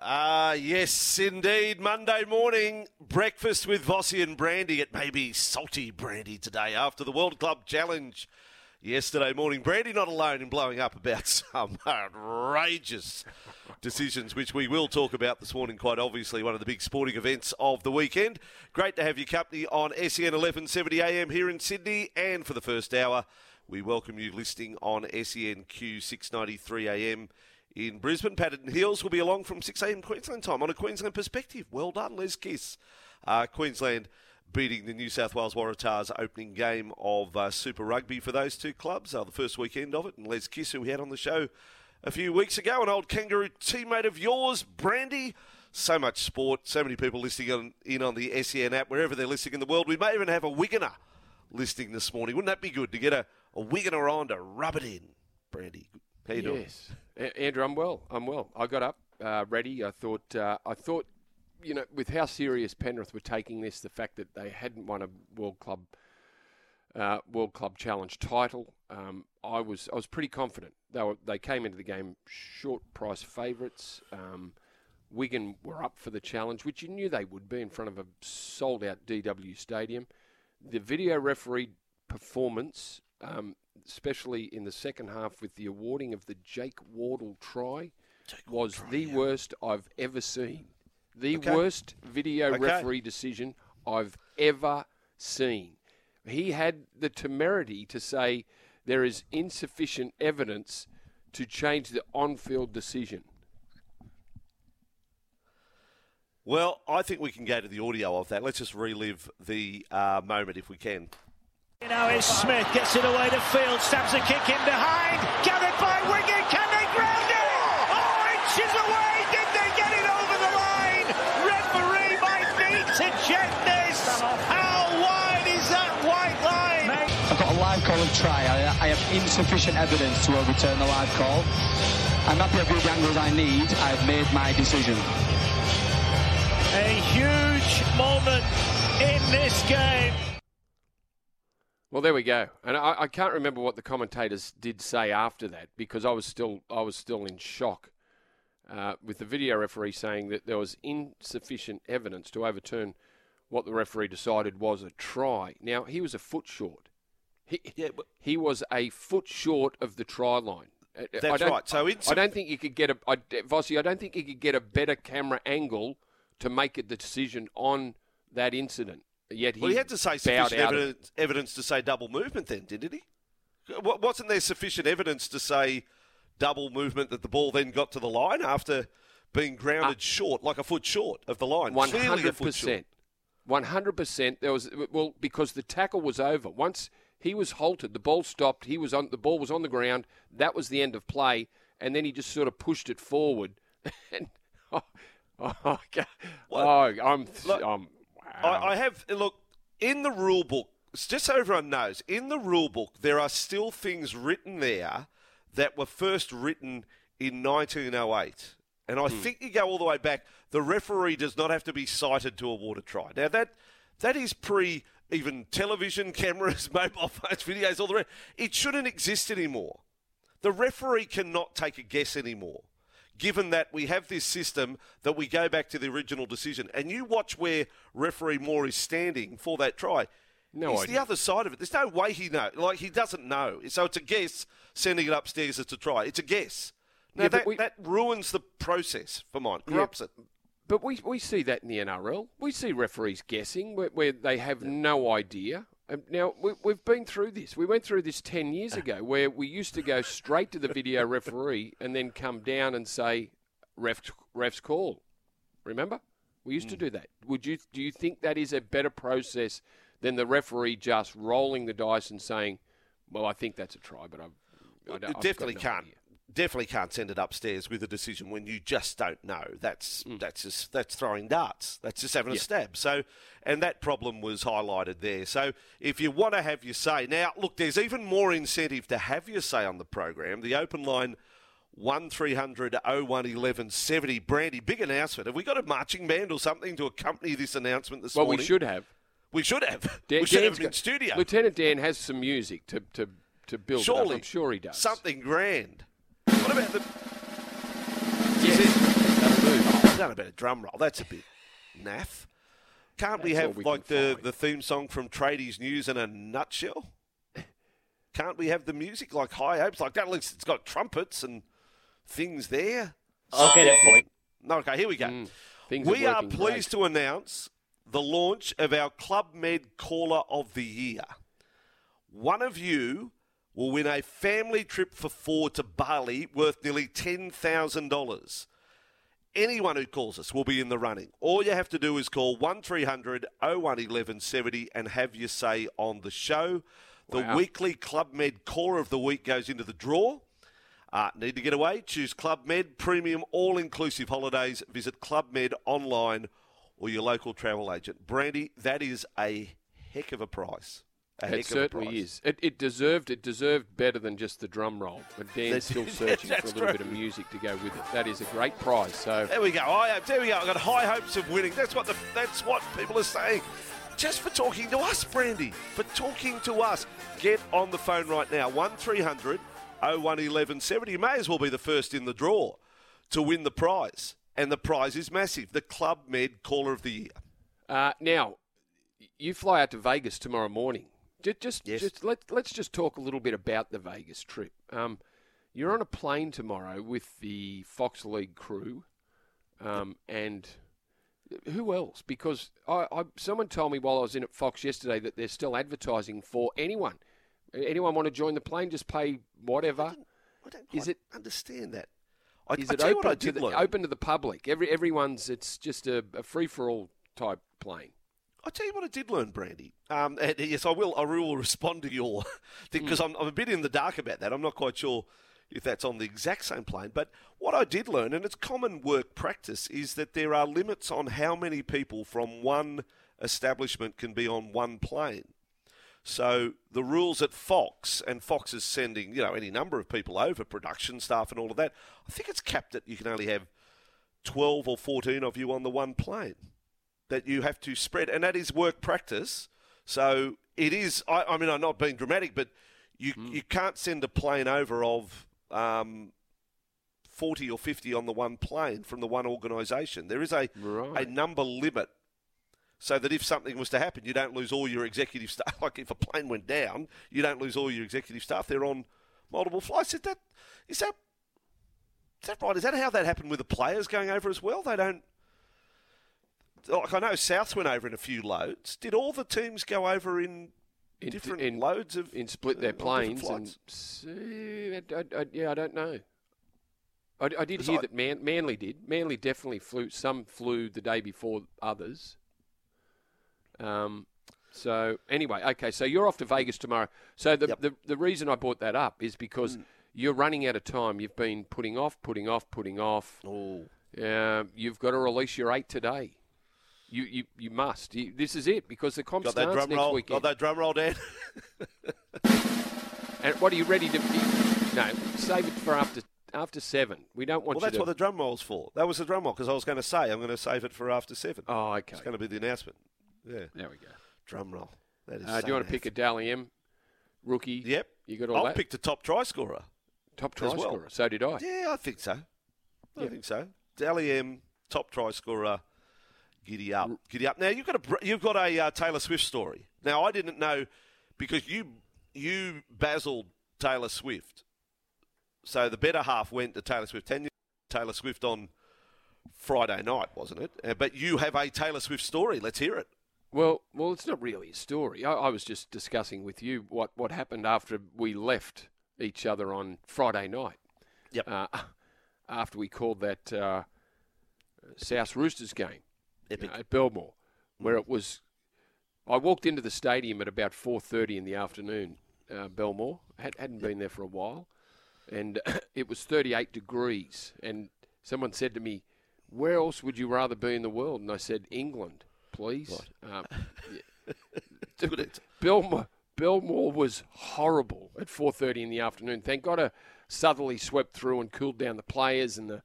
Ah, yes, indeed. Monday morning, breakfast with Vossy and Brandy. It may be salty brandy today after the World Club Challenge yesterday morning. Brandy not alone in blowing up about some outrageous decisions, which we will talk about this morning, quite obviously, one of the big sporting events of the weekend. Great to have your company on SEN 1170 AM here in Sydney. And for the first hour, we welcome you listening on SENQ 693 AM in Brisbane. Paddington Hills will be along from 6am Queensland time on a Queensland perspective. Well done, Les Kiss. Uh, Queensland beating the New South Wales Waratahs opening game of uh, Super Rugby for those two clubs, uh, the first weekend of it. And Les Kiss, who we had on the show a few weeks ago, an old kangaroo teammate of yours, Brandy. So much sport, so many people listening on, in on the SEN app, wherever they're listening in the world. We may even have a Wiganer listening this morning. Wouldn't that be good to get a, a Wiganer on to rub it in, Brandy? How you doing? Andrew, I'm well. I'm well. I got up uh, ready. I thought. Uh, I thought, you know, with how serious Penrith were taking this, the fact that they hadn't won a World Club uh, World Club Challenge title, um, I was I was pretty confident. They were they came into the game short price favourites. Um, Wigan were up for the challenge, which you knew they would be in front of a sold out DW Stadium. The video referee performance um, especially in the second half with the awarding of the Jake Wardle try, Jake was Wardle, the yeah. worst I've ever seen. The Okay. worst video Okay. referee decision I've ever seen. He had the temerity to say there is insufficient evidence to change the on field decision. Well, I think we can go to the audio of that. Let's just relive the uh, moment if we can. Now it's Smith, gets it away to Field, stabs a kick in behind, gathered by Wigan, can they ground it? Oh, inches away, did they get it over the line? Referee might need to check this. How wide is that white line? I've got a live call and try. I, I have insufficient evidence to overturn the live call. I'm not the every angle I need. I've made my decision. A huge moment in this game. Well, there we go. And I, I can't remember what the commentators did say after that because I was still I was still in shock uh, with the video referee saying that there was insufficient evidence to overturn what the referee decided was a try. Now he was a foot short. He, Yeah, but- he was a foot short of the try line. Uh, I That's right. So I, I don't think you could get a I, Vossy. I don't think you could get a better camera angle to make a decision on that incident. Yet he Well, he had to say sufficient evidence, evidence to say double movement then, didn't he? Wa- Wasn't there sufficient evidence to say double movement that the ball then got to the line after being grounded short, like a foot short of the line? Uh, One Clearly a hundred foot short. percent. One hundred percent. There was well because the tackle was over. Once he was halted, the ball stopped. He was on the ball was on the ground. That was the end of play, and then he just sort of pushed it forward. and oh, oh, God. oh I'm Look, I'm. I, I have look in the rule book. Just so everyone knows, in the rule book there are still things written there that were first written in 1908, and I hmm. think you go all the way back. The referee does not have to be cited to award a try. Now that that is pre even television cameras, mobile phones, videos, all the rest. It shouldn't exist anymore. The referee cannot take a guess anymore, given that we have this system that we go back to the original decision. And you watch where referee Moore is standing for that try. No He's idea. the other side of it. There's no way he knows. Like, he doesn't know. So it's a guess sending it upstairs as to try. It's a guess. Now, Yeah, that, we- that ruins the process for mine, corrupts it. but we, we see that in the NRL. We see referees guessing where, where they have no idea. Um, now, we, we've been through this. We went through this 10 years ago where we used to go straight to the video referee and then come down and say, Ref, ref's call. Remember? We used to Hmm. do that. Would you do you think that is a better process than the referee just rolling the dice and saying, "Well, I think that's a try," but I've, I don't, You I've got definitely no can't. idea." Definitely can't send it upstairs with a decision when you just don't know. That's Mm. that's just that's throwing darts. That's just having a stab. So, and that problem was highlighted there. So, if you want to have your say now, look, there's even more incentive to have your say on the program. The open line. 1300 01 11 70. Brandy, big announcement. Have we got a marching band or something to accompany this announcement this Well, morning? Well, we should have. We should have. Dan- we should Dan's have in got- studio. Lieutenant Dan has some music to to, to build. Surely. I'm sure he does. Something grand. What about the. Yes, that'll do. I don't about a drum roll. That's a bit naff. Can't we That's all have we like the, find. the theme song from Tradies News in a nutshell? Can't we have the music like High Hopes? Like that, at least it's got trumpets and things there. I'll get it for you. No, okay, here we go. Mm, we are are pleased great. to announce the launch of our Club Med Caller of the Year. One of you will win a family trip for four to Bali worth nearly $10,000. Anyone who calls us will be in the running. All you have to do is call 1300 01 1170 and have your say on the show. The Wow. weekly Club Med Caller of the Week goes into the draw. Uh, need to get away? Choose Club Med Premium All Inclusive Holidays. Visit Club Med online or your local travel agent. Brandy, that is a heck of a price. It certainly is. It, it deserved it deserved better than just the drum roll. But Dan's still searching for a little bit of music to go with it. That is a great prize. So There we go. I have, there we go. I've got high hopes of winning. That's what the, that's what people are saying. Just for talking to us, Brandy. For talking to us. Get on the phone right now. 1300 01 1170. You may as well be the first in the draw to win the prize. And the prize is massive. The Club Med Caller of the Year. uh, now, you fly out to Vegas tomorrow morning. Just, just, Yes. just let, let's just talk a little bit about the Vegas trip. Um, you're on a plane tomorrow with the Fox League crew, um, and who else? Because I, I, someone told me while I was in at Fox yesterday that they're still advertising for anyone. Anyone want to join the plane? Just pay whatever. I don't Is quite it- understand that. I, Is I it I open to the learn. open to the public? Every everyone's it's just a, a free for all type plane. I'll tell you what I did learn, Brandy. Um, and yes, I will. I will respond to your thing because I'm, I'm a bit in the dark about that. I'm not quite sure if that's on the exact same plane. But what I did learn, and it's common work practice, is that there are limits on how many people from one establishment can be on one plane. So the rules at Fox, and Fox is sending you know any number of people over, production staff and all of that. I think it's capped that you can only have twelve or fourteen of you on the one plane that you have to spread, and that is work practice. So it is. I, I mean, I'm not being dramatic, but you you can't send a plane over of um, forty or fifty on the one plane from the one organisation. There is a Right. a number limit. So that if something was to happen, you don't lose all your executive staff. Like if a plane went down, you don't lose all your executive staff. They're on multiple flights. Is that is that is that right? Is that how that happened with the players going over as well? They don't. Like I know South went over in a few loads. Did all the teams go over in, In- different in- loads of in split their uh, planes and see, I, I, yeah, I don't know. I, I did hear that Man, Manly did. Manly definitely flew. Some flew the day before others. Um. So anyway, okay. So you're off to Vegas tomorrow. So the Yep. the, the reason I brought that up is because Mm. you're running out of time. You've been putting off, putting off, putting off. Oh, Uh, you've got to release your eight today. You you, you must. You, this is it because the comp got that starts drum next roll. weekend. Got that drum roll, Dan. And what are you ready to? Be? No, save it for after after seven. We don't want well, that's you what the drum roll's for. That was the drum roll because I was going to say I'm going to save it for after seven. oh, okay. It's going to be the announcement. Yeah, There we go. drum roll. That is. Uh, so do you want to pick a Dally M rookie? Yep. You got all I'll that. pick the top try scorer. top try well. scorer. So did I. Yeah, I think so. I think so. Dally M, top try scorer. Giddy up, giddy up. Now you've got a you've got a uh, Taylor Swift story. Now I didn't know because you you basiled Taylor Swift, so the better half went to Taylor Swift. Taylor Swift on Friday night, wasn't it? Uh, but you have a Taylor Swift story. Let's hear it. Well, well, it's not really a story. I, I was just discussing with you what, what happened after we left each other on Friday night. Yep. Uh, after we called that uh, South Roosters game Epic. you know, at Belmore, where it was. I walked into the stadium at about four thirty in the afternoon. Uh, Belmore Had, hadn't been there for a while, and it was thirty eight degrees. And someone said to me, "Where else would you rather be in the world?" And I said, "England, please." Um, yeah. Belmore, Belmore was horrible at 4:30 in the afternoon. Thank God a southerly swept through and cooled down the players and the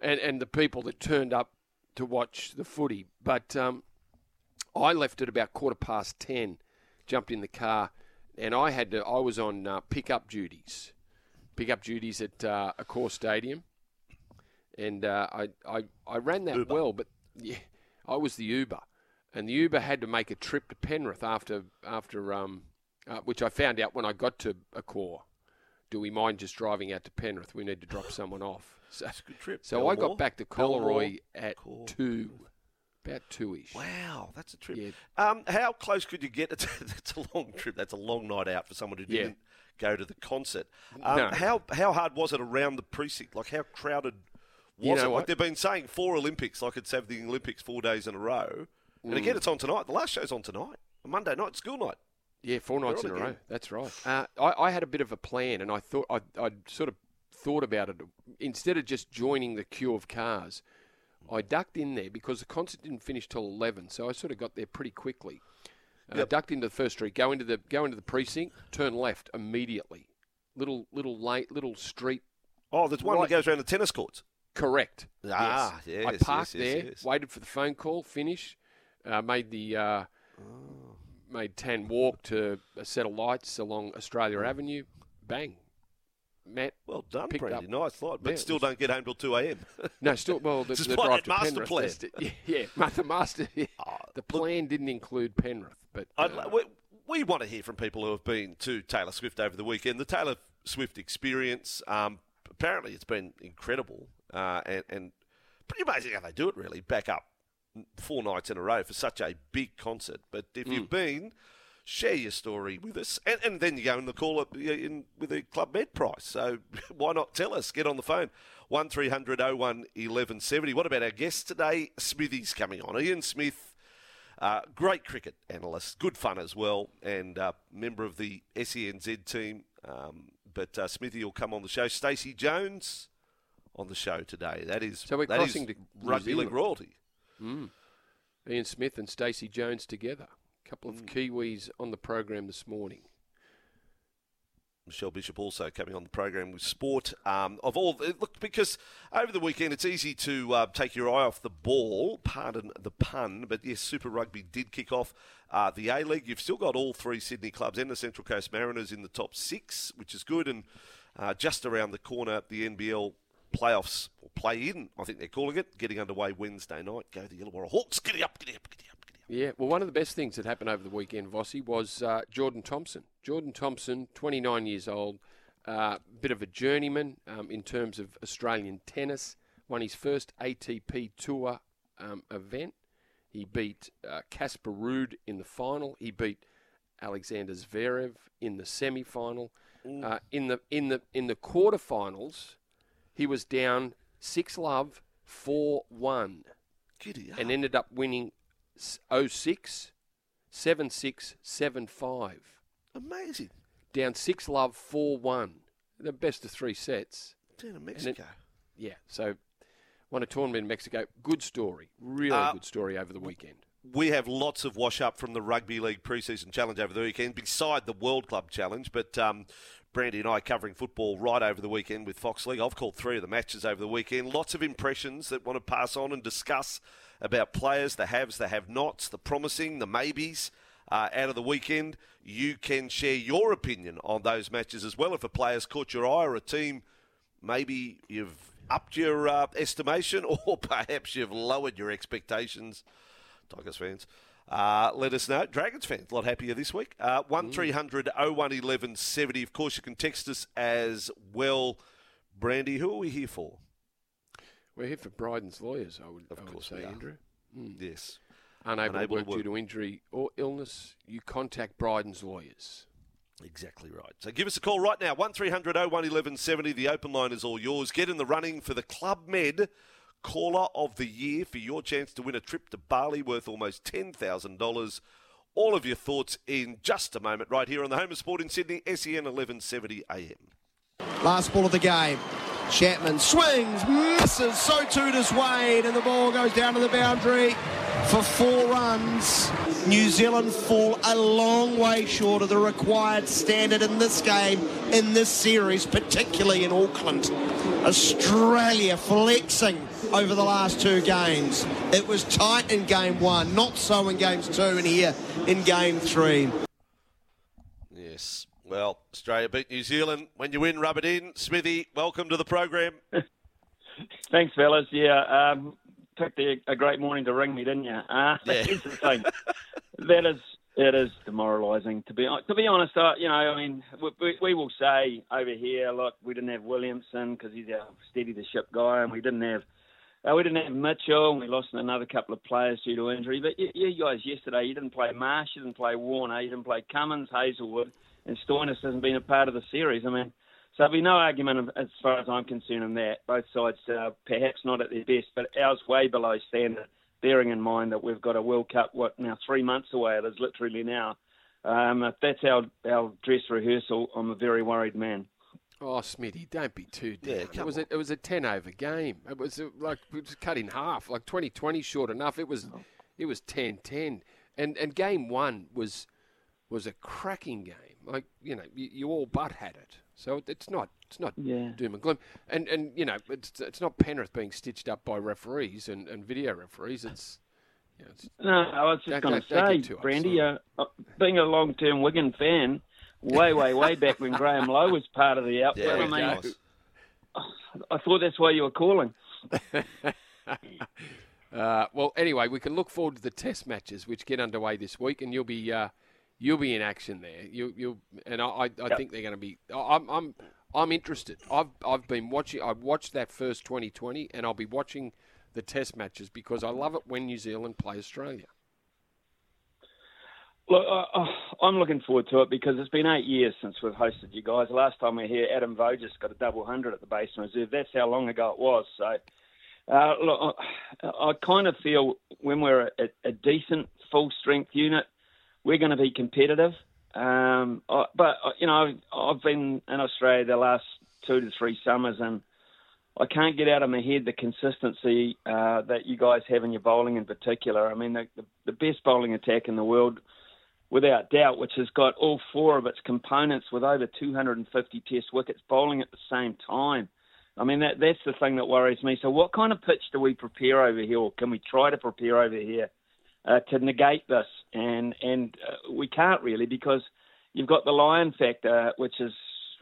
and and the people that turned up to watch the footy. But um, I left at about quarter past ten, jumped in the car, and I had to. I was on uh, pickup duties, pickup duties at uh, Accor Stadium, and uh, I, I I ran that Uber. well. But yeah, I was the Uber, and the Uber had to make a trip to Penrith after after um, uh, which I found out when I got to a core. Do we mind just driving out to Penrith? We need to drop someone off. So, That's a good trip. so I got back to Belmore, Coleroy at Cor- two, about two ish. Wow, that's a trip. Yeah. Um, how close could you get? That's a long trip. That's a long night out for someone who Yeah. didn't go to the concert. Um, No. How how hard was it around the precinct? Like how crowded was You know it? Like they've been saying four Olympics, like it's have the Olympics four days in a row. And Mm. again, it's on tonight. The last show's on tonight, Monday night, school night. Yeah, four nights in a row. That's right. Uh, I, I had a bit of a plan, and I thought I I'd sort of thought about it. Instead of just joining the queue of cars, I ducked in there because the concert didn't finish till eleven, so I sort of got there pretty quickly. I Yep. ducked into the first street, go into the go into the precinct, turn left immediately. Little little late little street. Oh, there's one Right. that goes around the tennis courts. Correct. Ah, I yes, parked yes, yes, there, yes. waited for the phone call, finish, uh, made the uh, Oh. made Tan walk to a set of lights along Australia Mm. Avenue. Bang, Matt. Well done, Brandy. Nice thought, but Yeah, still was- don't get home till two a.m. No, still well. The, Just the drive to master Penrith. plan. the- yeah, yeah, the master. yeah. the plan didn't include Penrith, but uh, we, we want to hear from people who have been to Taylor Swift over the weekend. The Taylor Swift experience, um, apparently, it's been incredible uh, and, and pretty amazing how they do it. Really, back up four nights in a row for such a big concert. But if Mm. you've been, share your story with us, and, and then you go in the call up in with the Club Med price. So why not tell us? Get on the phone. One 01 1170. What about our guest today? Smithy's coming on. Ian Smith. Uh, great cricket analyst, good fun as well, and uh, member of the SENZ team. Um, but uh, Smithy will come on the show. Stacey Jones on the show today. That is So we're that is crossing to rugby league royalty. Ian Smith and Stacey Jones together. A couple Mm. of Kiwis on the program this morning. Michelle Bishop also coming on the program with sport. Um, of all, look, because over the weekend it's easy to uh, take your eye off the ball. Pardon the pun, but yes, Super Rugby did kick off uh, the A League. You've still got all three Sydney clubs and the Central Coast Mariners in the top six, which is good. And uh, just around the corner, the NBL playoffs or play in, I think they're calling it, getting underway Wednesday night. Go the Illawarra Hawks! Giddy up! Giddy up! Giddy up! Yeah, well, one of the best things that happened over the weekend, Vossy, was uh, Jordan Thompson. Jordan Thompson, 29 years old, uh, bit of a journeyman um, in terms of Australian tennis. Won his first ATP Tour um, event. He beat uh, Casper Ruud in the final. He beat Alexander Zverev in the semi-final. Uh, in the in the in the quarterfinals, he was down six love, four one and ended up winning 06, 7 6, 7 5. Amazing. Down 6 love, 4 1. The best of three sets. Down in Mexico. Yeah, so won a tournament in Mexico. Good story. Really Uh, good story over the weekend. we have lots of wash up from the Rugby League preseason challenge over the weekend, beside the World Club challenge. But um, Brandy and I covering football right over the weekend with Fox League. I've called three of the matches over the weekend. Lots of impressions that want to pass on and discuss about players, the haves, the have nots, the promising, the maybes. Uh, out of the weekend, you can share your opinion on those matches as well. If a player's caught your eye or a team maybe you've upped your uh, estimation or perhaps you've lowered your expectations. Tigers fans, uh, let us know. Dragons fans, a lot happier this week. Uh, 1300 01 1170. Of course, you can text us as well. Brandy, who are we here for? We're here for Bryden's lawyers, I would, Of I would course say. Andrew. Yes. Unable, Unable to to work work. due to injury or illness, you contact Bryden's lawyers. Exactly right. So give us a call right now. 1300 01 1170. The open line is all yours. Get in the running for the Club Med Caller of the Year for your chance to win a trip to Bali worth almost $10,000. All of your thoughts in just a moment, right here on the Home of Sport in Sydney, SEN 1170 AM. Last ball of the game. Chapman swings, misses, so too does Wade, and the ball goes down to the boundary for four runs. New Zealand fall a long way short of the required standard in this game, in this series, particularly in Auckland. Australia flexing over the last two games. It was tight in game one, not so in games two and here in game three. Yes. Well, Australia beat New Zealand. When you win, rub it in. Smithy, welcome to the program. Thanks, fellas. Yeah, um, picked a, a great morning to ring me, didn't you? Uh, Yeah. Here's the thing. that is it is demoralising to be to be honest. Uh, you know, I mean, we, we, will say over here, look, we didn't have Williamson because he's our steady the ship guy, and we didn't have. Uh, we didn't have Mitchell, and we lost another couple of players due to injury. But you, you guys yesterday, you didn't play Marsh, you didn't play Warner, you didn't play Cummins, Hazlewood, and Stoinis hasn't been a part of the series. I mean, so there'll be no argument as far as I'm concerned on that. Both sides uh, perhaps not at their best, but ours way below standard, bearing in mind that we've got a World Cup, what, now three months away, it is literally now. Um, if that's our, our dress rehearsal, I'm a very worried man. Oh, Smitty, don't be too down. Yeah, it come was a, it was a ten over game. It was uh, like it was cut in half. Like 2020 short enough. It was it was 10-10. and and game one was was a cracking game. Like you know, you, you all but had it. So it- it's not it's not Yeah. doom and gloom. And and you know, it's it's not Penrith being stitched up by referees and, and video referees. It's you know, it's, No, I was just going to say, Brandy, uh, uh, being a long-term Wigan fan, way, way, way back when Graham Lowe was part of the outfit, Yeah, I mean. I thought that's why you were calling. Uh, well, anyway, we can look forward to the test matches which get underway this week, and you'll be uh, you'll be in action there. You you and I I, I think they're going to be. I'm I'm I'm interested. I've I've been watching. I've watched that first 2020, and I'll be watching the test matches because I love it when New Zealand play Australia. Look, uh, I'm looking forward to it because it's been eight years since we've hosted you guys. Last time we were here, Adam Voges got a double hundred at the Basin Reserve. That's how long ago it was. So, uh, look, I, I kind of feel when we're a, a decent full strength unit, we're going to be competitive. Um, I, but uh, you know, I've, been in Australia the last two to three summers, and I can't get out of my head the consistency uh, that you guys have in your bowling in particular. I mean, the, the, the best bowling attack in the world without doubt, which has got all four of its components with over 250 test wickets bowling at the same time. I mean, that that's the thing that worries me. So, what kind of pitch do we prepare over here, or can we try to prepare over here uh, to negate this? And and uh, we can't really because you've got the Lyon factor, which is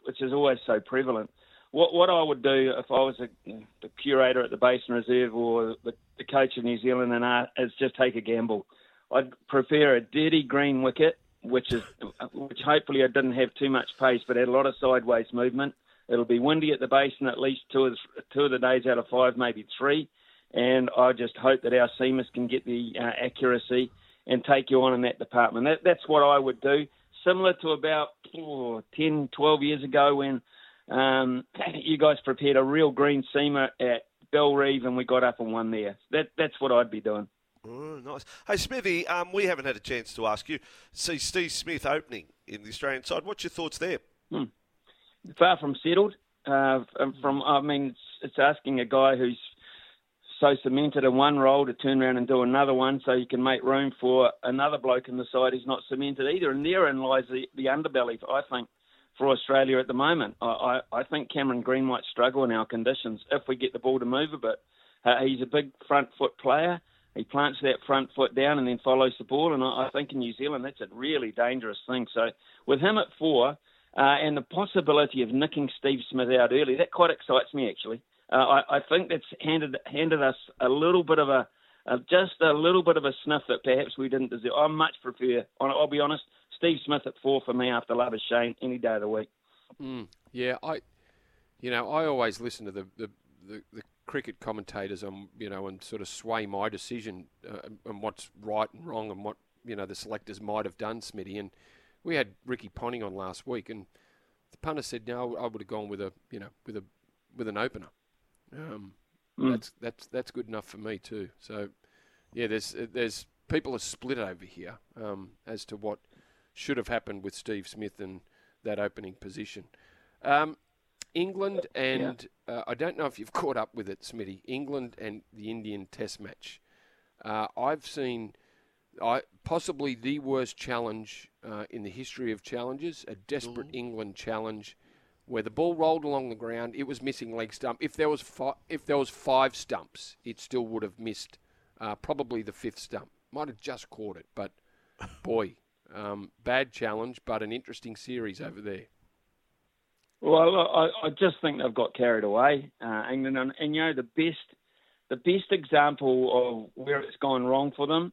which is always so prevalent. What what I would do if I was a, the curator at the Basin Reserve or the, the coach of New Zealand and uh, is just take a gamble. I'd prefer a dirty green wicket, which is which hopefully it didn't have too much pace, but had a lot of sideways movement. It'll be windy at the basin at least two of two of the days out of five, maybe three. And I just hope that our seamers can get the uh, accuracy and take you on in that department. That, that's what I would do. Similar to about oh, 10, 12 years ago when um, you guys prepared a real green seamer at Bellerive and we got up and won there. That, that's what I'd be doing. Oh, nice. Hey, Smithy, um, we haven't had a chance to ask you. See Steve Smith opening in the Australian side. What's your thoughts there? far from settled. Uh, from I mean, it's, it's asking a guy who's so cemented in one role to turn around and do another one, so you can make room for another bloke in the side who's not cemented either. And therein lies the, the underbelly, I think, for Australia at the moment. I, I, I think Cameron Green might struggle in our conditions if we get the ball to move a bit. Uh, he's a big front foot player. He plants that front foot down and then follows the ball. And I, I think in New Zealand that's a really dangerous thing. So with him at four, uh, and the possibility of nicking Steve Smith out early, that quite excites me actually. Uh, I, I think that's handed handed us a little bit of a, just a little bit of a sniff that perhaps we didn't deserve. I much prefer, I'll be honest, Steve Smith at four for me after Love Shane any day of the week. Mm, yeah, I, you know, I always listen to the the, the, the cricket commentators on you know and sort of sway my decision uh, and what's right and wrong and what you know the selectors might have done, Smitty. And we had Ricky Ponting on last week, and the punter said, "No, I would have gone with a you know with a with an opener." Um, mm. That's that's that's good enough for me too. So yeah, there's there's people are split over here um, as to what should have happened with Steve Smith and that opening position. Um, England and yeah. uh, I don't know if you've caught up with it, Smitty. England and the Indian Test match. Uh, I've seen I, possibly the worst challenge uh, in the history of challenges, a desperate mm. England challenge where the ball rolled along the ground. It was missing leg stump. If there was fi- if there was five stumps, it still would have missed uh, probably the fifth stump. Might have just caught it, but boy, um, bad challenge, but an interesting series over there. Well, I, I just think they've got carried away, uh, England, and, and you know the best the best example of where it's gone wrong for them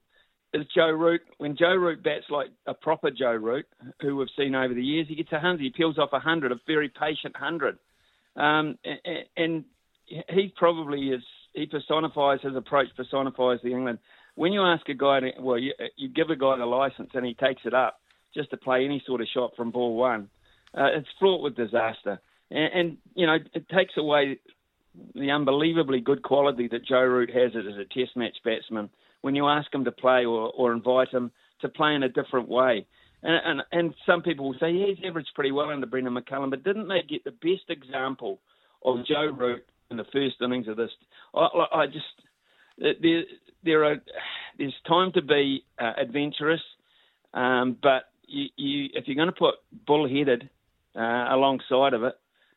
is Joe Root. When Joe Root bats like a proper Joe Root, who we've seen over the years, he gets a hundred. He peels off a hundred, a very patient hundred, um, and, and he probably is. He personifies his approach personifies the England. When you ask a guy, to, well, you, you give a guy the license and he takes it up just to play any sort of shot from ball one. Uh, it's fraught with disaster, and, and you know it takes away the unbelievably good quality that Joe Root has as a Test match batsman when you ask him to play or, or invite him to play in a different way. And, and, and some people will say, yeah, he's averaged pretty well under Brendon McCullum, but didn't they get the best example of Joe Root in the first innings of this? I, I just there there are there's time to be uh, adventurous, um, but you, you, if you're going to put bullheaded uh, alongside of it,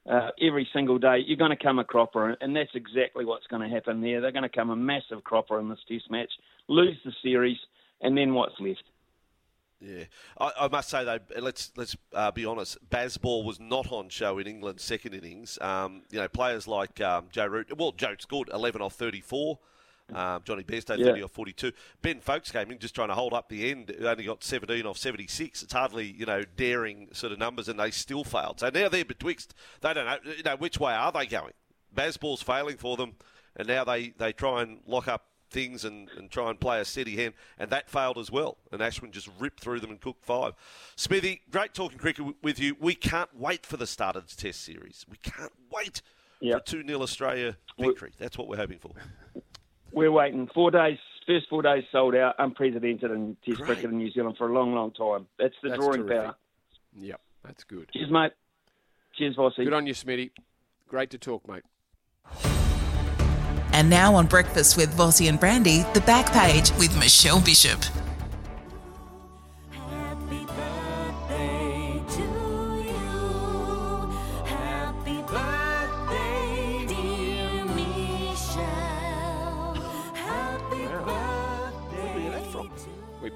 uh, every single day, you're going to come a cropper, and that's exactly what's going to happen there. They're going to come a massive cropper in this Test match, lose the series, and then what's left? Yeah, I, I, must say though, let's let's uh, be honest. Bazball was not on show in England's second innings. Um, you know, players like um, Joe Root, well, Joe scored 11 off 34. Um, Jonny Bairstow, yeah. 30 off 42. Ben Foakes came in just trying to hold up the end. Only got 17 off 76. It's hardly, you know, daring sort of numbers, and they still failed. So now they're betwixt. They don't know, you know which way are they going. Bazball's failing for them, and now they, they try and lock up things and, and try and play a steady hand, and that failed as well. And Ashwin just ripped through them and cooked five. Smithy, great talking cricket with you. We can't wait for the start of the Test series. We can't wait yep. for 2 0 Australia victory. That's what we're hoping for we're waiting four days. First four days sold out, unprecedented in Test Great. cricket in New Zealand for a long, long time. That's the that's drawing terrific. power. Yep, that's good. Cheers, mate. Cheers, Vossy. Good on you, Smitty. Great to talk, mate. And now on Breakfast with Vossy and Brandy, the back page with Michelle Bishop.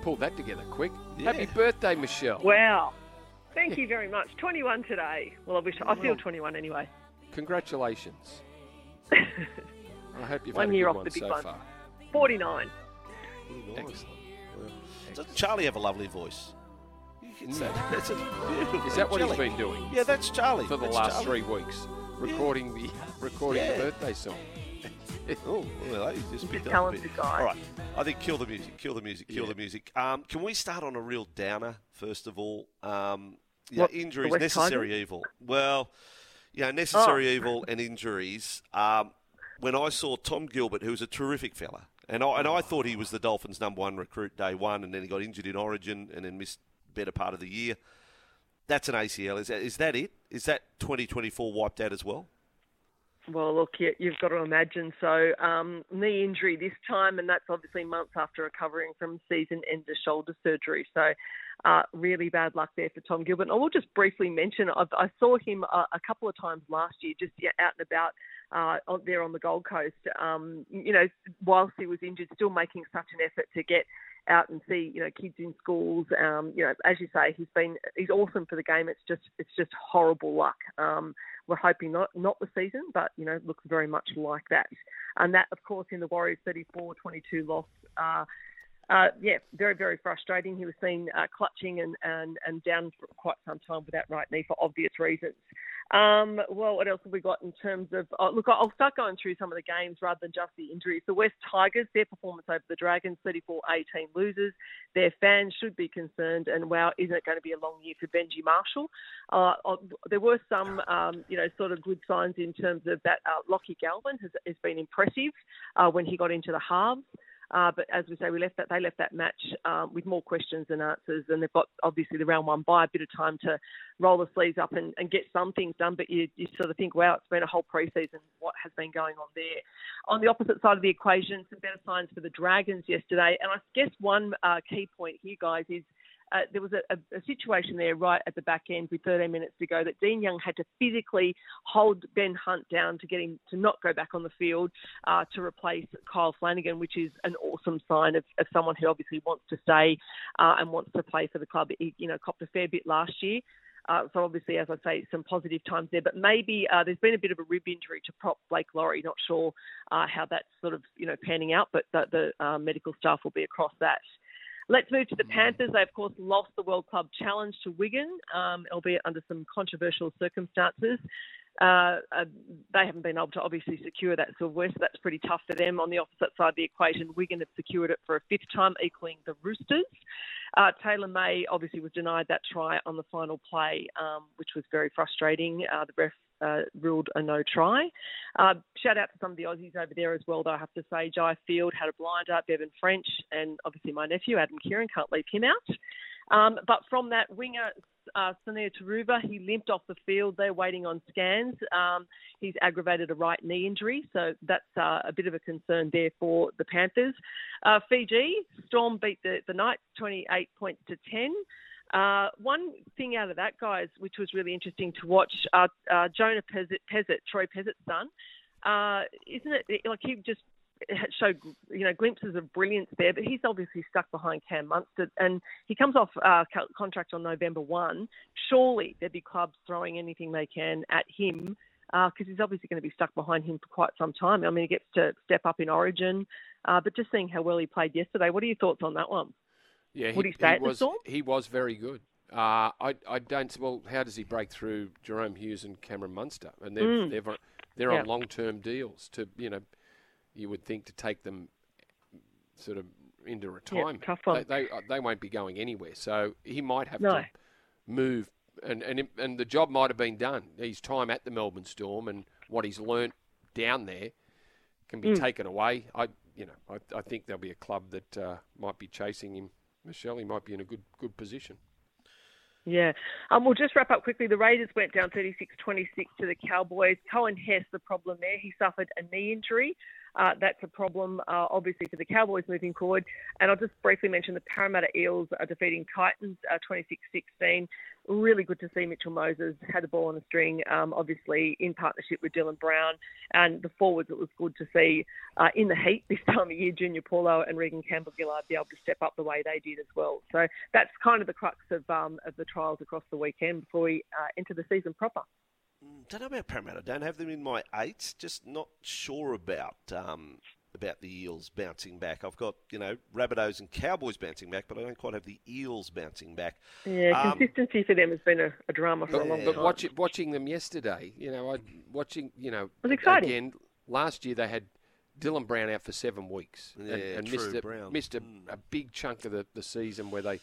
Pulled that together quick. Yeah. Happy birthday, Michelle. Wow. Thank you very much. 21 today. Well, I wish I feel 21 anyway. Congratulations. I hope you've One had a year off one the big so one. far. 49. Excellent. Doesn't Charlie have a lovely voice? Mm. Is that what he's been doing? Yeah, that's Charlie. For the that's last Charlie. three weeks, recording the recording yeah. the birthday song. oh, well, hey, just picked up a bit. Guy. All right, I think kill the music, kill the music, kill yeah. the music. Um, can we start on a real downer first of all? Um, yeah, what, injuries, necessary evil. Well, yeah, necessary oh. evil and injuries. Um, when I saw Tom Gilbert, who was a terrific fella, and I, and I thought he was the Dolphins' number one recruit day one, and then he got injured in Origin and then missed better part of the year. That's an ACL. Is that, is that it? Is that 2024 wiped out as well? Well, look, you've got to imagine. So, um, knee injury this time, and that's obviously months after recovering from season-ender shoulder surgery. So, uh, really bad luck there for Tom Gilbert. And I will just briefly mention I've, i saw him a, a, couple of times last year, just out and about uh, there on the Gold Coast. Um, you know, whilst he was injured, still making such an effort to get out and see you know kids in schools. Um, you know, as you say, he's been he's awesome for the game. It's just it's just horrible luck. Um, we're hoping not not the season, but you know looks very much like that. And that, of course, in the Warriors 34-22 loss. Uh, uh, yeah, very, very frustrating. He was seen uh, clutching and, and, and down for quite some time with that right knee for obvious reasons. Um, well, what else have we got in terms of? Oh, look, I'll start going through some of the games rather than just the injuries. The West Tigers, their performance over the Dragons, 34 18 losers. Their fans should be concerned, and wow, isn't it going to be a long year for Benji Marshall? Uh, uh there were some, um, you know, sort of good signs in terms of that. Uh, Lachie Galvin has, has been impressive uh, when he got into the halves. Uh, but as we say, we left that they left that match um, with more questions than answers, and they've got obviously the round one by a bit of time to roll the sleeves up and, and get some things done. But you, you sort of think, wow, it's been a whole preseason. What has been going on there? On the opposite side of the equation, some better signs for the Dragons yesterday, and I guess one uh, key point here, guys, is uh, there was a, a, situation there right at the back end with 13 minutes to go that Dean Young had to physically hold Ben Hunt down to get him to not go back on the field uh, to replace Kyle Flanagan, which is an awesome sign of, of someone who obviously wants to stay uh, and wants to play for the club. He, you know, copped a fair bit last year. Uh, so obviously, as I say, some positive times there. But maybe uh, there's been a bit of a rib injury to prop Blake Lawrie. Not sure uh, how that's sort of you know panning out, but the, the uh, medical staff will be across that. Let's move to the Panthers. They, of course, lost the World Club Challenge to Wigan, um, albeit under some controversial circumstances. Uh, uh, they haven't been able to obviously secure that silverware, so that's pretty tough for them. On the opposite side of the equation, Wigan have secured it for a fifth time, equaling the Roosters. Uh, Taylor May obviously was denied that try on the final play, um, which was very frustrating. Uh, the ref uh, ruled a no try. Uh, shout out to some of the Aussies over there as well, though, I have to say. Jai Field had a blinder, Bevan French, and obviously my nephew, Adam Keighran, can't leave him out. Um, but from that, winger uh, Sunia Turuva, he limped off the field. They're waiting on scans. Um, he's aggravated a right knee injury, so that's uh, a bit of a concern there for the Panthers. Uh, Fiji, Storm beat the, the Knights 28 points to 10. Uh, one thing out of that, guys, which was really interesting to watch, uh, uh, Jonah Pezet, Troy Pezet's son, uh, isn't it? Like he just showed, you know, glimpses of brilliance there, but he's obviously stuck behind Cam Munster, and he comes off uh, contract on November one. Surely there'd be clubs throwing anything they can at him because uh, he's obviously going to be stuck behind him for quite some time. I mean, he gets to step up in Origin, uh, but just seeing how well he played yesterday, what are your thoughts on that one? Yeah, Would he, he stay he was, Storm? He was very good. Uh, I, I don't. Well, how does he break through Jahrome Hughes and Cameron Munster? And they're mm. they're, they're on long term deals to you know, you would think to take them sort of into retirement. tough one. They, they, uh, they won't be going anywhere. So he might have no. to move, and and and the job might have been done. His time at the Melbourne Storm and what he's learnt down there can be mm. taken away. I you know I, I think there'll be a club that uh, might be chasing him Michelle, he might be in a good good position. Yeah. Um, we'll just wrap up quickly. The Raiders went down 36 26 to the Cowboys. Coen Hess, the problem there, he suffered a knee injury. Uh, that's a problem, uh, obviously, for the Cowboys moving forward. And I'll just briefly mention the Parramatta Eels are defeating Titans uh, 26 uh, 16. Really good to see Mitchell Moses had the ball on the string, um, obviously in partnership with Dylan Brown. And the forwards, it was good to see uh, in the heat this time of year, Junior Paulo and Reagan Campbell Gillard be able to step up the way they did as well. So that's kind of the crux of, um, of the trials across the weekend before we uh, enter the season proper. Don't know about Parramatta. Don't have them in my eight. Just not sure about um, about the Eels bouncing back. I've got you know Rabbitohs and Cowboys bouncing back, but I don't quite have the Eels bouncing back. Yeah, um, consistency for them has been a, a drama for but, a long but time. Watch it, watching them yesterday, you know, I watching you know it was exciting. again. Last year they had Dylan Brown out for seven weeks yeah, and, and true, missed, a, Brown. missed a, mm. a, big chunk of the, the season where they.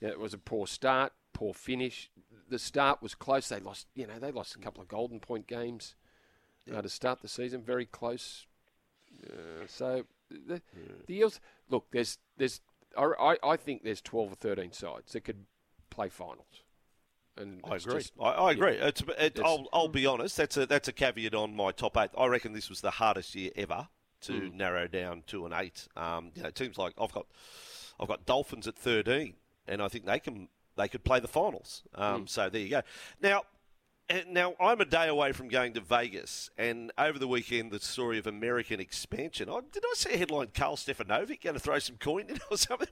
You know, it was a poor start, poor finish the start was close. They lost, you know, they lost a couple of golden point games uh, to start the season. Very close. Uh, so the, yeah. the Eels. Look, there's there's I, I think there's 12 or 13 sides that could play finals. And I agree. Just, I, I, agree. Yeah, it's, it, I'll, I'll be honest. That's a that's a caveat on my top eight. I reckon this was the hardest year ever to mm. narrow down to an eight. Um, you know, teams like I've got I've got Dolphins at 13, and I think they can they could play the finals. Um, mm. So there you go. Now, now I'm a day away from going to Vegas, and over the weekend, the story of American expansion. I, did I see a headline? Carl Stefanovic going to throw some coin in or something?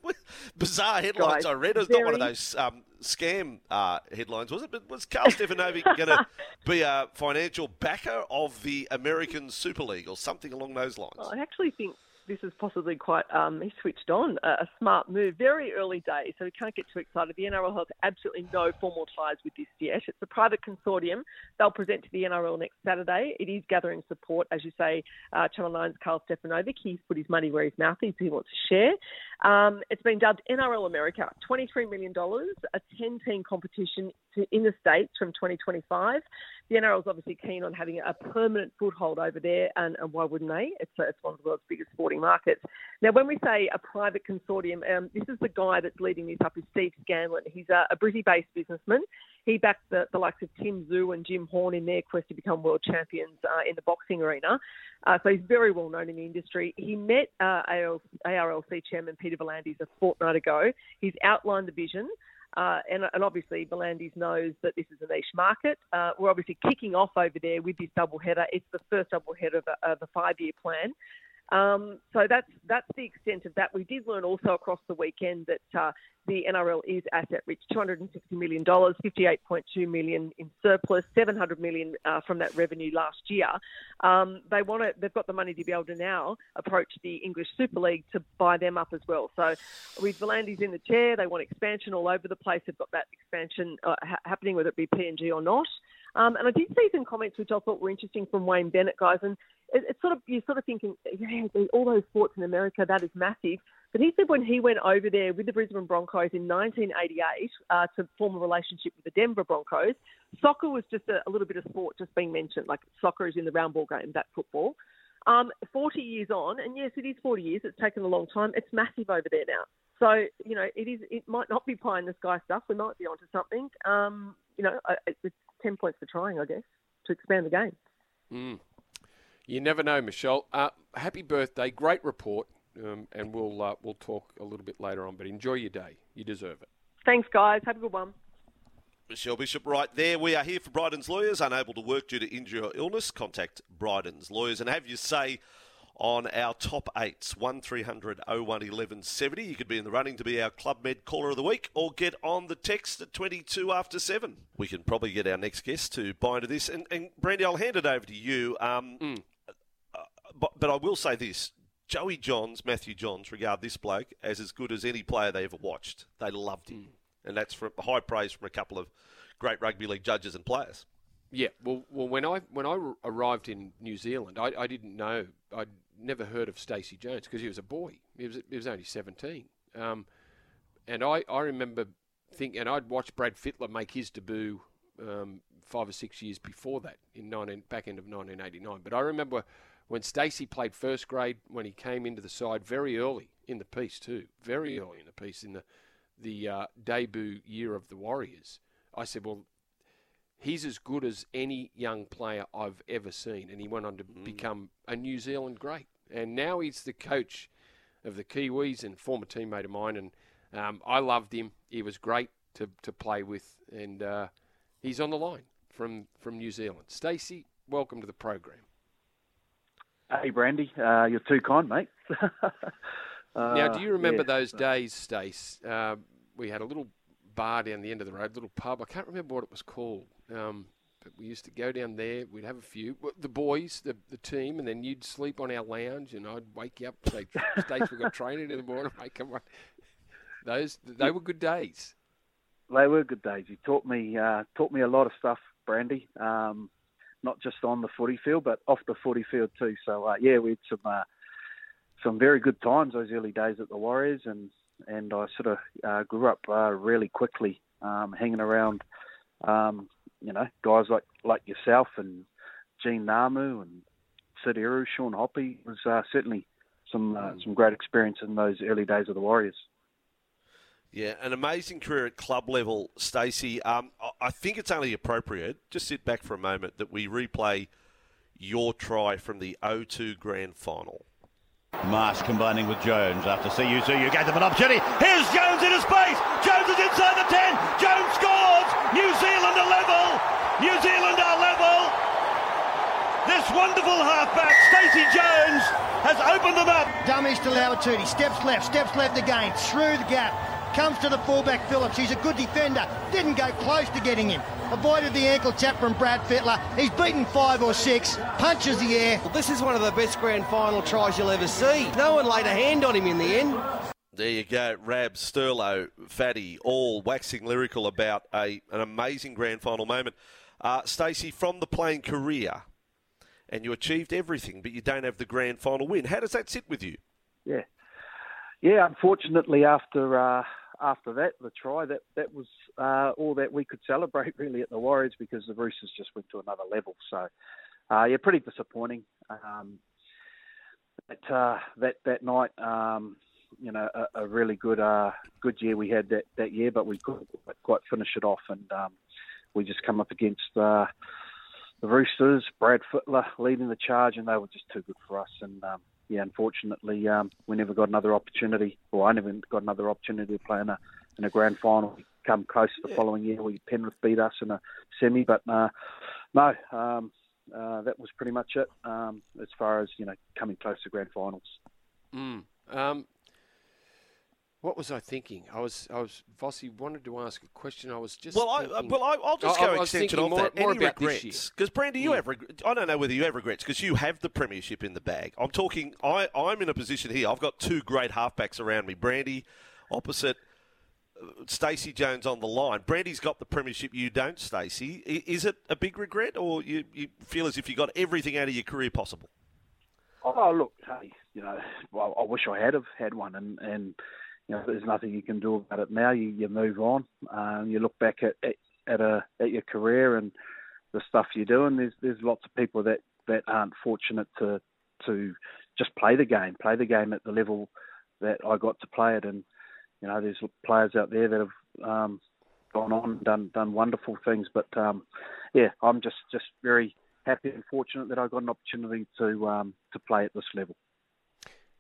Bizarre headlines Guys, I read. It was very... not one of those um, scam uh, headlines, was it? But was Carl Stefanovic going to be a financial backer of the American Super League or something along those lines? I actually think this is possibly quite um, he switched on a, a, smart move. Very early days, so we can't get too excited. The NRL has absolutely no formal ties with this yet. It's a private consortium. They'll present to the NRL next Saturday. It is gathering support, as you say. Uh, Channel 9's Carl Stefanovic. He's put his money where his mouth is. He wants to share. Um, it's been dubbed NRL America. $23 million, a 10-team competition to, in the states from 2025. The NRL is obviously keen on having a permanent foothold over there, and, and why wouldn't they? It's, it's one of the world's biggest sporting markets. Now, when we say a private consortium, um, this is the guy that's leading this up is Steve Scanlon. He's a, a Brisbane-based businessman. He backed the, the, likes of Tim Tszyu and Jim Horn in their quest to become world champions uh, in the boxing arena. Uh, so he's very well known in the industry. He met uh, ARLC chairman Peter V'landys a fortnight ago. He's outlined the vision. Uh, and, and, obviously, V'landys knows that this is a niche market. Uh, we're obviously kicking off over there with this double header. It's the first double header of a, of a five-year plan. Um, so that's that's the extent of that. We did learn also across the weekend that uh, the NRL is asset rich, $260 million, 58.2 million in surplus, 700 million uh, from that revenue last year. Um, they want to, they've got the money to be able to now approach the English Super League to buy them up as well. So with V'landys in the chair, they want expansion all over the place. They've got that expansion uh, ha- happening, whether it be PNG or not. Um, and I did see some comments which I thought were interesting from Wayne Bennett, guys. And it, it's sort of you're sort of thinking, yeah, all those sports in America, that is massive. But he said when he went over there with the Brisbane Broncos in 1988 uh, to form a relationship with the Denver Broncos, soccer was just a, a, little bit of sport just being mentioned. Like soccer is in the round ball game, that football. Um, 40 years on, and yes, it is 40 years. It's taken a long time. It's massive over there now. So you know, it is. It might not be pie in the sky stuff. We might be onto something. Um, you know, it's 10 points for trying, I guess, to expand the game. Mm. You never know, Michelle. Uh, happy birthday! Great report, um, and we'll uh, we'll talk a little bit later on. But enjoy your day. You deserve it. Thanks, guys. Have a good one. Michelle Bishop, right there. We are here for Bryden's Lawyers. Unable to work due to injury or illness, contact Bryden's Lawyers and have your say on our top eights 1300 01 1170. You could be in the running to be our Club Med Caller of the Week or get on the text at 22 after 7. We can probably get our next guest to buy into this. And, and Brandy, I'll hand it over to you. Um, mm. uh, but, but I will say this Joey Johns, Matthew Johns, regard this bloke as as good as any player they ever watched. They loved him. Mm. And that's for high praise from a couple of great rugby league judges and players. Yeah, well, well, when I when I arrived in New Zealand, I, I didn't know I'd never heard of Stacey Jones because he was a boy. He was he was only seventeen, um, and I, I remember thinking, and I'd watched Brad Fittler make his debut um, five or six years before that in 19, back end of 1989. But I remember when Stacey played first grade when he came into the side very early in the piece too, very early in the piece in the the uh, debut year of the Warriors. I said, well, he's as good as any young player I've ever seen, and he went on to mm. become a New Zealand great. And now he's the coach of the Kiwis and former teammate of mine, and um, I loved him. He was great to, to play with, and uh, he's on the line from from New Zealand. Stacey, welcome to the program. Hey, Brandy, uh, you're too kind, mate. uh, now, do you remember yeah. those days, Stace? Uh, we had a little bar down the end of the road, little pub. I can't remember what it was called. Um, but we used to go down there. We'd have a few. The boys, the the team, and then you'd sleep on our lounge, and I'd wake you up. Say, "Stace, we've got training in the morning." Mate, come on. Those they were good days. They were good days. You taught me uh, taught me a lot of stuff, Brandy. Um, not just on the footy field, but off the footy field too. So uh, yeah, we had some uh, some very good times those early days at the Warriors, and and I sort of uh, grew up uh, really quickly, um, hanging around, um, you know, guys like like yourself and Gene Ngamu and Syd Eru, Sean Hoppe was uh, certainly some uh, some great experience in those early days of the Warriors. Yeah, an amazing career at club level, Stacey. Um, I think it's only appropriate, just sit back for a moment, that we replay your try from the O2 Grand Final. Marsh combining with Jones after CUC. You gave them an opportunity. Here's Jones in his space. Jones is inside the 10. Jones scores. New Zealand are level. New Zealand are level. This wonderful halfback, Stacey Jones, has opened them up. Dummies to Lauitiiti. Steps left, steps left again. Through the gap. Comes to the fullback Phillips. He's a good defender. Didn't go close to getting him. Avoided the ankle tap from Brad Fittler. He's beaten five or six. Punches the air. Well, this is one of the best grand final tries you'll ever see. No one laid a hand on him in the end. There you go, Rab, Sterlo, Fatty, all waxing lyrical about a an amazing grand final moment. Uh, Stacey, from the playing career, and you achieved everything, but you don't have the grand final win. How does that sit with you? Yeah, yeah. Unfortunately, after uh, after that, the try that that was uh, all that we could celebrate really at the Warriors because the Roosters just went to another level. So, uh, yeah, pretty disappointing. Um, that uh, that that night. Um, you know a, a really good uh, good year we had that, that year, but we couldn't quite finish it off, and um, we just come up against uh, the Roosters, Brad Fittler leading the charge, and they were just too good for us. And um, yeah, unfortunately, um, we never got another opportunity, or I never got another opportunity to play in a in a grand final. We come close the following year. We Penrith beat us in a semi, but uh, no. Um, uh, that was pretty much it um, as far as you know coming close to grand finals. Mm. Um, what was I thinking? I was, I was, Vossy wanted to ask a question. I was just. Well, I, well, I, will just I, go I extension of more, that. More Any about regrets? Because Brandy, you yeah. have. Reg- I don't know whether you have regrets because you have the premiership in the bag. I'm talking. I, I'm in a position here. I've got two great halfbacks around me. Brandy, opposite. uh, Stacey Jones on the line. Brandy's got the premiership. You don't, Stacey. Is it a big regret, or you, you feel as if you got everything out of your career possible? Oh, look, hey, you know, well, I wish I had have had one, and and you know, there's nothing you can do about it now. You, you move on. Um, you look back at, at at a at your career and the stuff you're doing. There's there's lots of people that, that aren't fortunate to to just play the game, play the game at the level that I got to play it. And you know, there's players out there that have um, gone on and done done wonderful things. But um, yeah, I'm just just very happy and fortunate that I got an opportunity to um, to play at this level.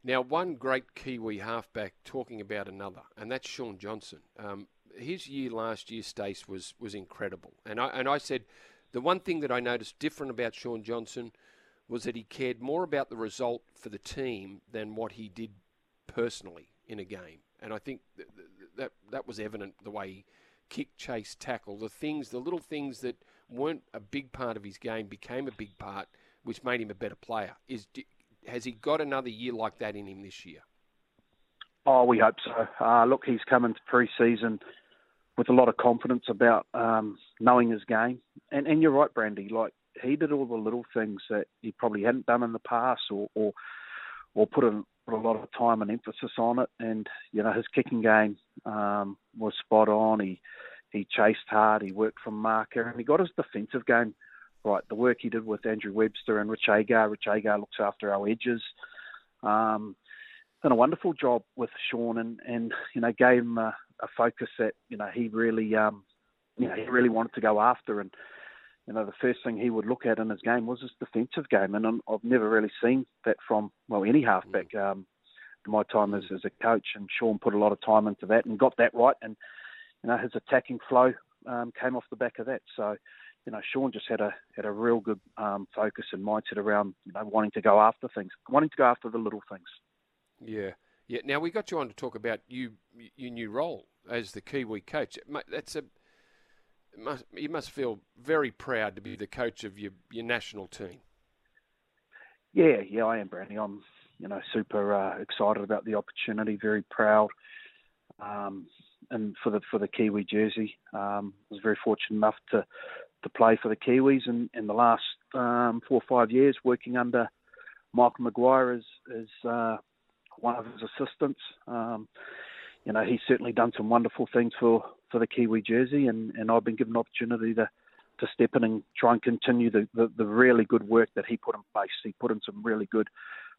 Now, one great Kiwi halfback talking about another, and that's Shaun Johnson. Um, his year last year, Stace, was was incredible, and I and I said the one thing that I noticed different about Shaun Johnson was that he cared more about the result for the team than what he did personally in a game, and I think that that, that was evident the way he kick, chase, tackle, the things, the little things that weren't a big part of his game became a big part, which made him a better player. Is has he got another year like that in him this year? Oh, we hope so. Uh, look, he's come into pre-season with a lot of confidence about um, knowing his game, and and you're right, Brandy. Like he did all the little things that he probably hadn't done in the past, or or, or put, a, put a lot of time and emphasis on it. And you know, his kicking game um, was spot on. He he chased hard. He worked from marker, and he got his defensive game right. The work he did with Andrew Webster and Rich Agar. Rich Agar looks after our edges. Um, done a wonderful job with Shaun, and and you know gave him a, a focus that you know he really um, you know he really wanted to go after, and you know the first thing he would look at in his game was his defensive game, and I've never really seen that from well any halfback. Um, in my time as, as a coach, and Shaun put a lot of time into that and got that right, and you know his attacking flow um, came off the back of that. So you know, Shaun just had a had a real good um, focus and mindset around you know wanting to go after things, wanting to go after the little things. Yeah, yeah. Now we got you on to talk about you your new role as the Kiwi coach. That's a must, you must feel very proud to be the coach of your your national team. Yeah, yeah, I am, Brandy. I'm you know super uh, excited about the opportunity, very proud. Um, and for the for the Kiwi jersey, um, was very fortunate enough to to play for the Kiwis in, in the last um, four or five years, working under Michael Maguire as, as uh, one of his assistants. Um, you know, he's certainly done some wonderful things for, for the Kiwi jersey, and, and I've been given an opportunity to, to step in and try and continue the, the, the really good work that he put in place. He put in some really good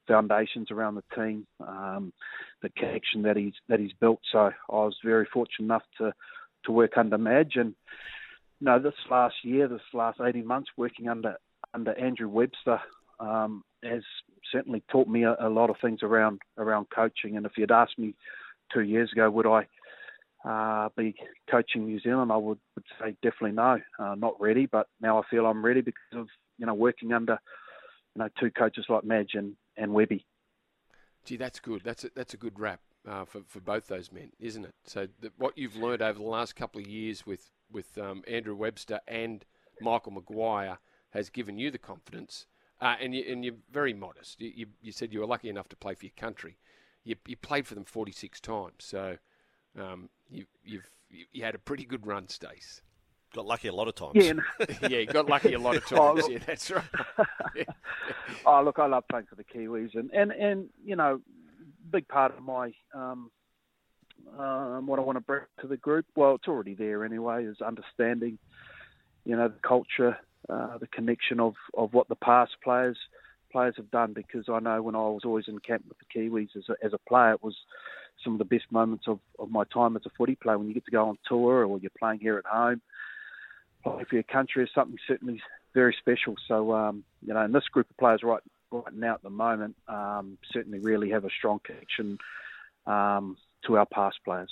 foundations around the team, um, the connection that he's that he's built. So I was very fortunate enough to to work under Madge, and know, this last year, this last 18 months working under under Andrew Webster um, has certainly taught me a, a, lot of things around around coaching. And if you'd asked me two years ago, would I uh, be coaching New Zealand, I would, would say definitely no, uh, not ready. But now I feel I'm ready because of you know working under you know two coaches like Madge and, and Webby. Gee, that's good. That's a, that's a good wrap. uh, for for both those men, isn't it? So the, what you've learned over the last couple of years with with um, Andrew Webster and Michael Maguire has given you the confidence, uh, and you and you're very modest. You, you, you said you were lucky enough to play for your country. You, you played for them 46 times, so um, you, you've you, you had a pretty good run, Stace. Got lucky a lot of times. Yeah, yeah, you got lucky a lot of times. Oh, look- yeah, that's right. oh, look, I love playing for the Kiwis, and and and you know, big part of my um, um, what I want to bring to the group. Well, it's already there anyway. Is understanding, you know, the culture, uh, the connection of of what the past players players have done. Because I know when I was always in camp with the Kiwis as a, as a player, it was some of the best moments of, of my time as a footy player when you get to go on tour or you're playing here at home play for your country is something certainly very special. So, um, you know, and this group of players right right now at the moment um, certainly really have a strong connection um, to our past players.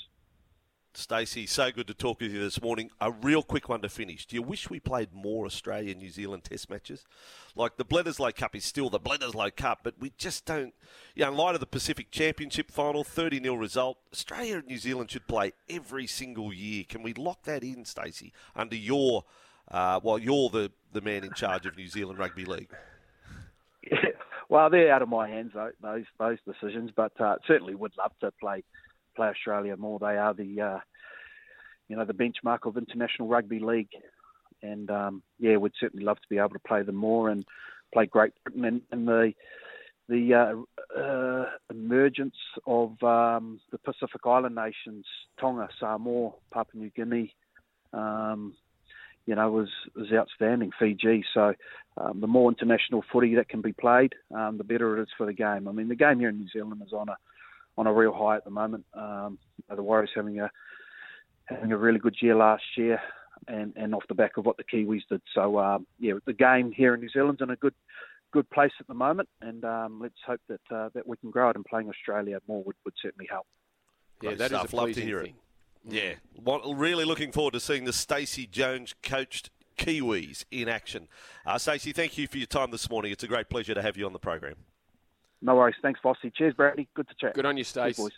Stacey, so good to talk with you this morning. A real quick one to finish. Do you wish we played more Australia New Zealand Test matches? Like the Bledisloe Cup is still the Bledisloe Cup, but we just don't. You know, in light of the Pacific Championship final, 30 0 result, Australia and New Zealand should play every single year. Can we lock that in, Stacey, under your. Uh, well, you're the, the man in charge of New Zealand Rugby League. Well, they're out of my hands tho- those those decisions, but uh, certainly would love to play play Australia more. They are the uh, you know the benchmark of international rugby league, and um, yeah, we'd certainly love to be able to play them more and play Great Britain and, and the the uh, uh, emergence of um, the Pacific Island nations, Tonga, Samoa, Papua New Guinea, um, you know, was was outstanding. Fiji. So um, the more international footy that can be played, um, the better it is for the game. I mean, the game here in New Zealand is on a on a real high at the moment. Um, the Warriors having a having a really good year last year, and, and off the back of what the Kiwis did. So um, yeah, the game here in New Zealand's in a good good place at the moment, and um, let's hope that uh, that we can grow it. And playing Australia more would, would certainly help. Yeah, Great that is stuff. a Love to pleasing hear thing. it. Yeah, What- really looking forward to seeing the Stacey Jones coached Kiwis in action. Uh, Stacey, thank you for your time this morning. It's a great pleasure to have you on the program. No worries. Thanks, Vossy. Cheers, Brady. Good to chat. Good on you, Stace. boys.